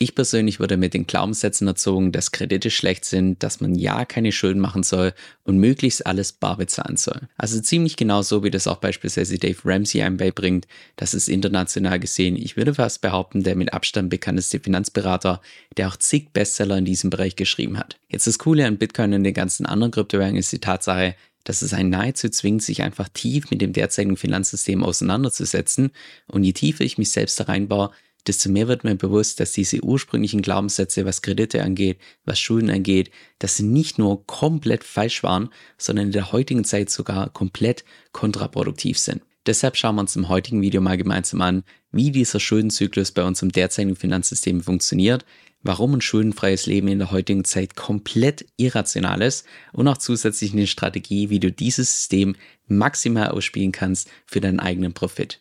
Ich persönlich wurde mit den Glaubenssätzen erzogen, dass Kredite schlecht sind, dass man ja keine Schulden machen soll und möglichst alles bar bezahlen soll. Also ziemlich genau so, wie das auch beispielsweise Dave Ramsey einem beibringt. Das ist international gesehen, ich würde fast behaupten, der mit Abstand bekannteste Finanzberater, der auch zig Bestseller in diesem Bereich geschrieben hat. Jetzt das Coole an Bitcoin und den ganzen anderen Kryptowährungen ist die Tatsache, dass es einen nahezu zwingt, sich einfach tief mit dem derzeitigen Finanzsystem auseinanderzusetzen. Und je tiefer ich mich selbst da reinbaue, desto mehr wird mir bewusst, dass diese ursprünglichen Glaubenssätze, was Kredite angeht, was Schulden angeht, dass sie nicht nur komplett falsch waren, sondern in der heutigen Zeit sogar komplett kontraproduktiv sind. Deshalb schauen wir uns im heutigen Video mal gemeinsam an, wie dieser Schuldenzyklus bei unserem derzeitigen Finanzsystem funktioniert, warum ein schuldenfreies Leben in der heutigen Zeit komplett irrational ist und auch zusätzlich eine Strategie, wie du dieses System maximal ausspielen kannst für deinen eigenen Profit.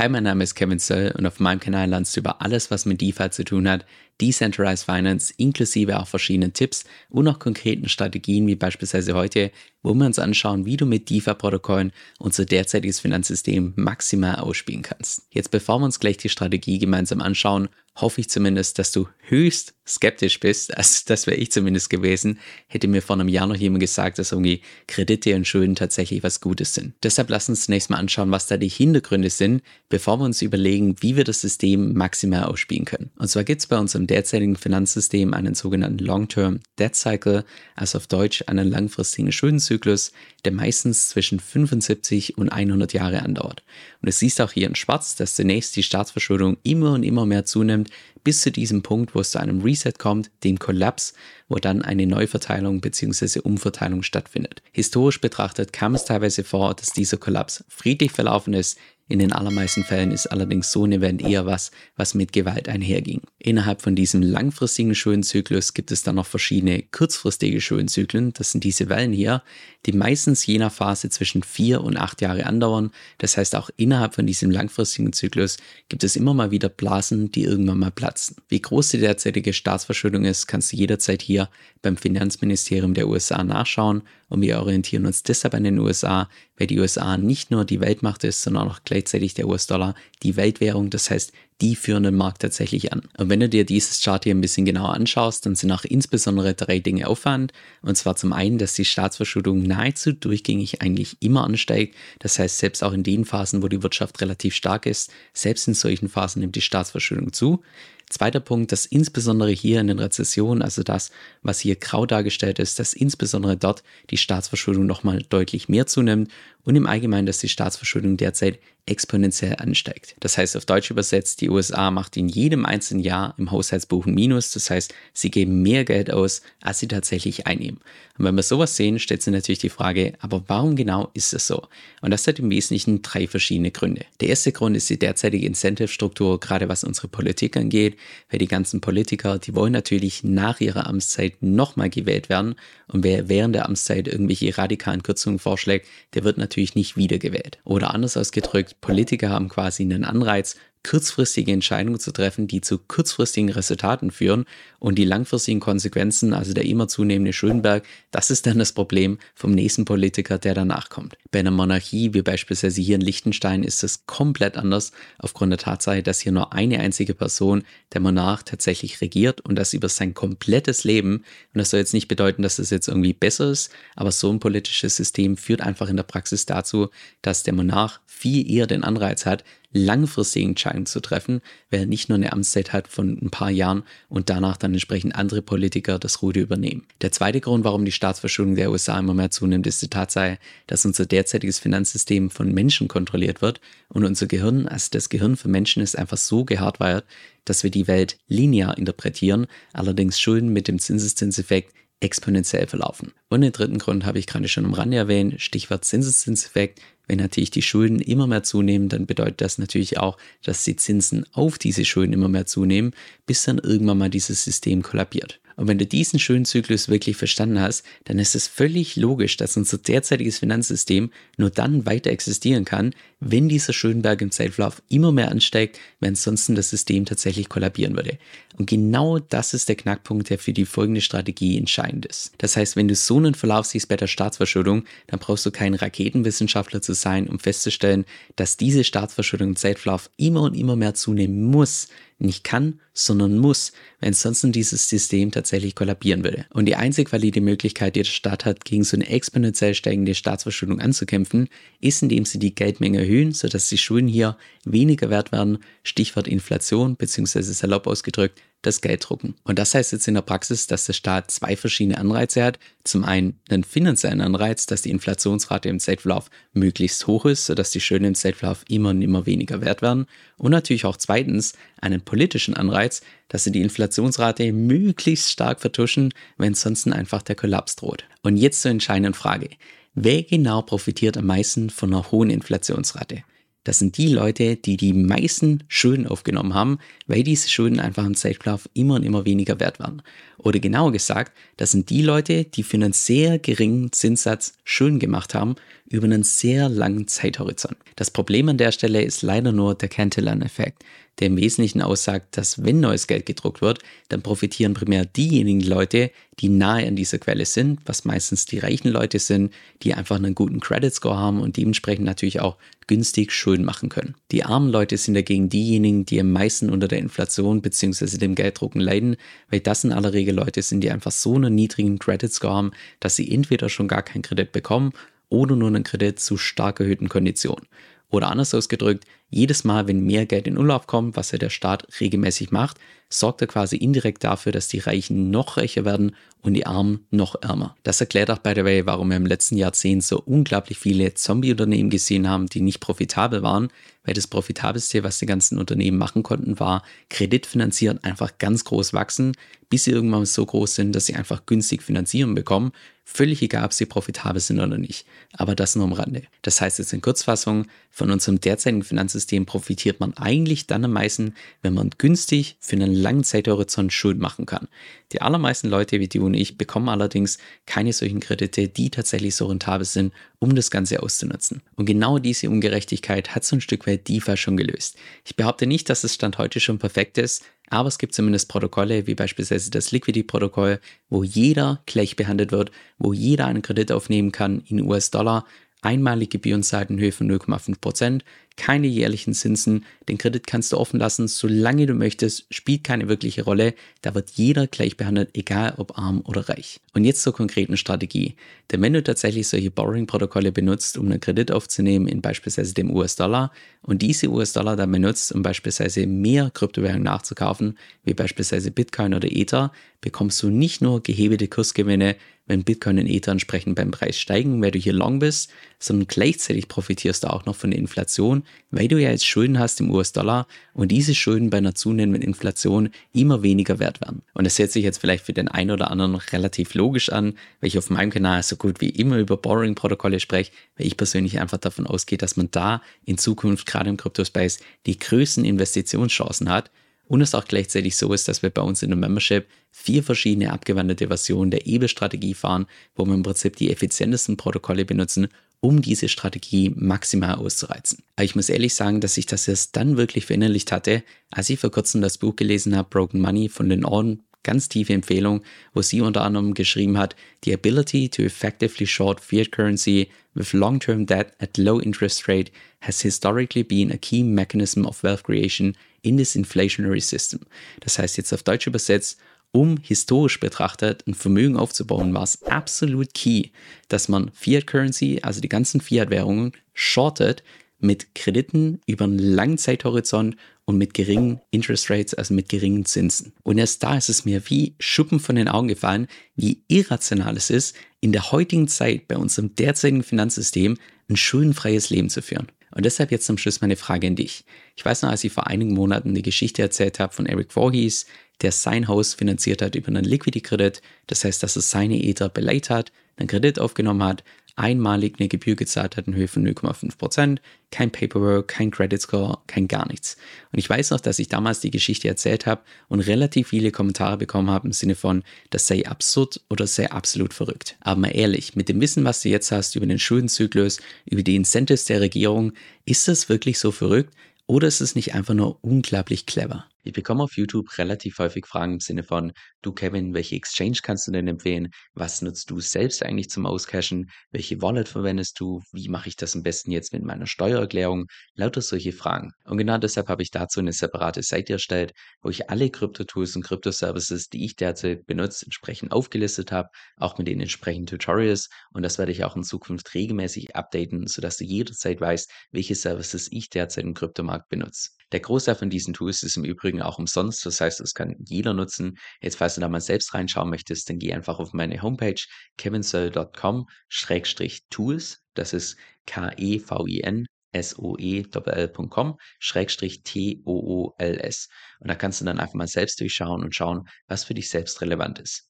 Hi, mein Name ist Kevin Söll und auf meinem Kanal lernst du über alles, was mit DeFi zu tun hat, Decentralized Finance, inklusive auch verschiedenen Tipps und auch konkreten Strategien, wie beispielsweise heute, wo wir uns anschauen, wie du mit DeFi-Protokollen unser derzeitiges Finanzsystem maximal ausspielen kannst. Jetzt bevor wir uns gleich die Strategie gemeinsam anschauen, hoffe ich zumindest, dass du höchst skeptisch bist. Also das wäre ich zumindest gewesen. Hätte mir vor einem Jahr noch jemand gesagt, dass irgendwie Kredite und Schulden tatsächlich was Gutes sind. Deshalb lass uns zunächst mal anschauen, was da die Hintergründe sind, bevor wir uns überlegen, wie wir das System maximal ausspielen können. Und zwar gibt es bei uns im derzeitigen Finanzsystem einen sogenannten Long-Term Debt Cycle, also auf Deutsch einen langfristigen Schuldenzyklus, der meistens zwischen 75 und 100 Jahre andauert. Und du siehst auch hier in schwarz, dass zunächst die Staatsverschuldung immer und immer mehr zunimmt, bis zu diesem Punkt, wo es zu einem Reset kommt, dem Kollaps, wo dann eine Neuverteilung bzw. Umverteilung stattfindet. Historisch betrachtet kam es teilweise vor, dass dieser Kollaps friedlich verlaufen ist, in den allermeisten Fällen ist allerdings so ein Event eher was, was mit Gewalt einherging. Innerhalb von diesem langfristigen Schuldenzyklus gibt es dann noch verschiedene kurzfristige Schuldenzyklen. Das sind diese Wellen hier, die meistens je nach Phase zwischen vier und acht Jahre andauern. Das heißt, auch innerhalb von diesem langfristigen Zyklus gibt es immer mal wieder Blasen, die irgendwann mal platzen. Wie groß die derzeitige Staatsverschuldung ist, kannst du jederzeit hier beim Finanzministerium der USA nachschauen und wir orientieren uns deshalb an den USA, weil die USA nicht nur die Weltmacht ist, sondern auch gleichzeitig der US-Dollar die Weltwährung, das heißt, die führen den Markt tatsächlich an. Und wenn du dir dieses Chart hier ein bisschen genauer anschaust, dann sind auch insbesondere drei Dinge auffallend. Und zwar zum einen, dass die Staatsverschuldung nahezu durchgängig eigentlich immer ansteigt. Das heißt, selbst auch in den Phasen, wo die Wirtschaft relativ stark ist, selbst in solchen Phasen nimmt die Staatsverschuldung zu. Zweiter Punkt, dass insbesondere hier in den Rezessionen, also das, was hier grau dargestellt ist, dass insbesondere dort die Staatsverschuldung nochmal deutlich mehr zunimmt und im Allgemeinen, dass die Staatsverschuldung derzeit exponentiell ansteigt. Das heißt auf Deutsch übersetzt, die USA macht in jedem einzelnen Jahr im Haushaltsbuch ein Minus, das heißt, sie geben mehr Geld aus, als sie tatsächlich einnehmen. Und wenn wir sowas sehen, stellt sich natürlich die Frage, aber warum genau ist es so? Und das hat im Wesentlichen drei verschiedene Gründe. Der erste Grund ist die derzeitige Incentive-Struktur, gerade was unsere Politik angeht, weil die ganzen Politiker, die wollen natürlich nach ihrer Amtszeit nochmal gewählt werden und wer während der Amtszeit irgendwelche radikalen Kürzungen vorschlägt, der wird natürlich nicht wiedergewählt. Oder anders ausgedrückt, Politiker haben quasi einen Anreiz, kurzfristige Entscheidungen zu treffen, die zu kurzfristigen Resultaten führen und die langfristigen Konsequenzen, also der immer zunehmende Schuldenberg, das ist dann das Problem vom nächsten Politiker, der danach kommt. Bei einer Monarchie, wie beispielsweise hier in Liechtenstein, ist es komplett anders aufgrund der Tatsache, dass hier nur eine einzige Person, der Monarch, tatsächlich regiert und das über sein komplettes Leben. Und das soll jetzt nicht bedeuten, dass das jetzt irgendwie besser ist, aber so ein politisches System führt einfach in der Praxis dazu, dass der Monarch viel eher den Anreiz hat, langfristige Entscheidungen zu treffen, weil er nicht nur eine Amtszeit hat von ein paar Jahren und danach dann entsprechend andere Politiker das Ruder übernehmen. Der zweite Grund, warum die Staatsverschuldung der USA immer mehr zunimmt, ist die Tatsache, dass unser derzeitiges Finanzsystem von Menschen kontrolliert wird und unser Gehirn, also das Gehirn für Menschen ist einfach so gehardwired, dass wir die Welt linear interpretieren, allerdings Schulden mit dem Zinseszinseffekt exponentiell verlaufen. Und den dritten Grund habe ich gerade schon am Rande erwähnt, Stichwort Zinseszinseffekt. Wenn natürlich die Schulden immer mehr zunehmen, dann bedeutet das natürlich auch, dass die Zinsen auf diese Schulden immer mehr zunehmen, bis dann irgendwann mal dieses System kollabiert. Und wenn du diesen schönen Zyklus wirklich verstanden hast, dann ist es völlig logisch, dass unser derzeitiges Finanzsystem nur dann weiter existieren kann, wenn dieser Schönberg im Zeitverlauf immer mehr ansteigt, wenn ansonsten das System tatsächlich kollabieren würde. Und genau das ist der Knackpunkt, der für die folgende Strategie entscheidend ist. Das heißt, wenn du so einen Verlauf siehst bei der Staatsverschuldung, dann brauchst du kein Raketenwissenschaftler zu sein, um festzustellen, dass diese Staatsverschuldung im Zeitverlauf immer und immer mehr zunehmen muss, nicht kann, sondern muss, wenn sonst dieses System tatsächlich kollabieren würde. Und die einzig valide Möglichkeit, die der Staat hat, gegen so eine exponentiell steigende Staatsverschuldung anzukämpfen, ist, indem sie die Geldmenge erhöhen, sodass die Schulden hier weniger wert werden, Stichwort Inflation, beziehungsweise salopp ausgedrückt, das Geld drucken. Und das heißt jetzt in der Praxis, dass der Staat zwei verschiedene Anreize hat. Zum einen einen finanziellen Anreiz, dass die Inflationsrate im Zeitverlauf möglichst hoch ist, sodass die Schulden im Zeitverlauf immer und immer weniger wert werden. Und natürlich auch zweitens einen politischen Anreiz, dass sie die Inflationsrate möglichst stark vertuschen, wenn sonst einfach der Kollaps droht. Und jetzt zur entscheidenden Frage. Wer genau profitiert am meisten von einer hohen Inflationsrate? Das sind die Leute, die die meisten Schulden aufgenommen haben, weil diese Schulden einfach im Zeitverlauf immer und immer weniger wert waren. Oder genauer gesagt, das sind die Leute, die für einen sehr geringen Zinssatz Schulden gemacht haben über einen sehr langen Zeithorizont. Das Problem an der Stelle ist leider nur der Cantillon-Effekt der im Wesentlichen aussagt, dass wenn neues Geld gedruckt wird, dann profitieren primär diejenigen Leute, die nahe an dieser Quelle sind, was meistens die reichen Leute sind, die einfach einen guten Credit Score haben und dementsprechend natürlich auch günstig Schulden machen können. Die armen Leute sind dagegen diejenigen, die am meisten unter der Inflation bzw. dem Gelddrucken leiden, weil das in aller Regel Leute sind, die einfach so einen niedrigen Credit Score haben, dass sie entweder schon gar keinen Kredit bekommen oder nur einen Kredit zu stark erhöhten Konditionen. Oder anders ausgedrückt, jedes Mal, wenn mehr Geld in Urlaub kommt, was ja der Staat regelmäßig macht, sorgt er quasi indirekt dafür, dass die Reichen noch reicher werden und die Armen noch ärmer. Das erklärt auch by the way, warum wir im letzten Jahrzehnt so unglaublich viele Zombie-Unternehmen gesehen haben, die nicht profitabel waren, weil das profitabelste, was die ganzen Unternehmen machen konnten, war kreditfinanziert einfach ganz groß wachsen, bis sie irgendwann so groß sind, dass sie einfach günstig Finanzierung bekommen. Völlig egal, ob sie profitabel sind oder nicht. Aber das nur am Rande. Das heißt jetzt in Kurzfassung, von unserem derzeitigen Finanzsystem profitiert man eigentlich dann am meisten, wenn man günstig für einen langen Zeithorizont Schulden machen kann. Die allermeisten Leute wie du und ich bekommen allerdings keine solchen Kredite, die tatsächlich so rentabel sind, um das Ganze auszunutzen. Und genau diese Ungerechtigkeit hat so ein Stück weit DeFi schon gelöst. Ich behaupte nicht, dass es Stand heute schon perfekt ist, aber es gibt zumindest Protokolle, wie beispielsweise das Liquidity-Protokoll, wo jeder gleich behandelt wird, wo jeder einen Kredit aufnehmen kann in US-Dollar einmalige Gebühren zahlt in Höhe von 0,5%, keine jährlichen Zinsen, den Kredit kannst du offen lassen, solange du möchtest, spielt keine wirkliche Rolle, da wird jeder gleich behandelt, egal ob arm oder reich. Und jetzt zur konkreten Strategie. Denn wenn du tatsächlich solche Borrowing-Protokolle benutzt, um einen Kredit aufzunehmen in beispielsweise dem US-Dollar und diese US-Dollar dann benutzt, um beispielsweise mehr Kryptowährungen nachzukaufen, wie beispielsweise Bitcoin oder Ether, bekommst du nicht nur gehebelte Kursgewinne, wenn Bitcoin und Ether entsprechend beim Preis steigen, weil du hier long bist, sondern gleichzeitig profitierst du auch noch von der Inflation, weil du ja jetzt Schulden hast im US-Dollar und diese Schulden bei einer zunehmenden Inflation immer weniger wert werden. Und das hört sich jetzt vielleicht für den einen oder anderen relativ logisch an, weil ich auf meinem Kanal so gut wie immer über Borrowing-Protokolle spreche, weil ich persönlich einfach davon ausgehe, dass man da in Zukunft gerade im Crypto-Space die größten Investitionschancen hat und es auch gleichzeitig so ist, dass wir bei uns in der Membership vier verschiedene abgewanderte Versionen der EBE-Strategie fahren, wo wir im Prinzip die effizientesten Protokolle benutzen, um diese Strategie maximal auszureizen. Aber ich muss ehrlich sagen, dass ich das erst dann wirklich verinnerlicht hatte, als ich vor kurzem das Buch gelesen habe, Broken Money von Lynn Orden, ganz tiefe Empfehlung, wo sie unter anderem geschrieben hat, The ability to effectively short fiat currency with long-term debt at low interest rate has historically been a key mechanism of wealth creation in this inflationary system. Das heißt jetzt auf Deutsch übersetzt, um historisch betrachtet ein Vermögen aufzubauen, war es absolut key, dass man Fiat Currency, also die ganzen Fiat-Währungen, shortet mit Krediten über einen langen Zeithorizont und mit geringen Interest Rates, also mit geringen Zinsen. Und erst da ist es mir wie Schuppen von den Augen gefallen, wie irrational es ist, in der heutigen Zeit bei unserem derzeitigen Finanzsystem ein schuldenfreies Leben zu führen. Und deshalb jetzt zum Schluss meine Frage an dich. Ich weiß noch, als ich vor einigen Monaten die Geschichte erzählt habe von Eric Voorhees, der sein Haus finanziert hat über einen Liquidity-Kredit, das heißt, dass er seine Ether beleiht hat, einen Kredit aufgenommen hat, einmalig eine Gebühr gezahlt hat in Höhe von 0,5%, kein Paperwork, kein Credit Score, kein gar nichts. Und ich weiß noch, dass ich damals die Geschichte erzählt habe und relativ viele Kommentare bekommen habe im Sinne von, das sei absurd oder sei absolut verrückt. Aber mal ehrlich, mit dem Wissen, was du jetzt hast über den Schuldenzyklus, über die Incentives der Regierung, ist das wirklich so verrückt oder ist es nicht einfach nur unglaublich clever? Ich bekomme auf YouTube relativ häufig Fragen im Sinne von, du Kevin, welche Exchange kannst du denn empfehlen? Was nutzt du selbst eigentlich zum Auscashen? Welche Wallet verwendest du? Wie mache ich das am besten jetzt mit meiner Steuererklärung? Lauter solche Fragen. Und genau deshalb habe ich dazu eine separate Seite erstellt, wo ich alle Krypto-Tools und Krypto-Services, die ich derzeit benutze, entsprechend aufgelistet habe, auch mit den entsprechenden Tutorials. Und das werde ich auch in Zukunft regelmäßig updaten, sodass du jederzeit weißt, welche Services ich derzeit im Kryptomarkt benutze. Der Großteil von diesen Tools ist im Übrigen auch umsonst, das heißt, es kann jeder nutzen. Jetzt, falls du da mal selbst reinschauen möchtest, dann geh einfach auf meine Homepage kevinsoe.com-tools. Das ist K-E-V-I-N soe.com schrägstrich T-O-O-L-S. Und da kannst du dann einfach mal selbst durchschauen und schauen, was für dich selbst relevant ist.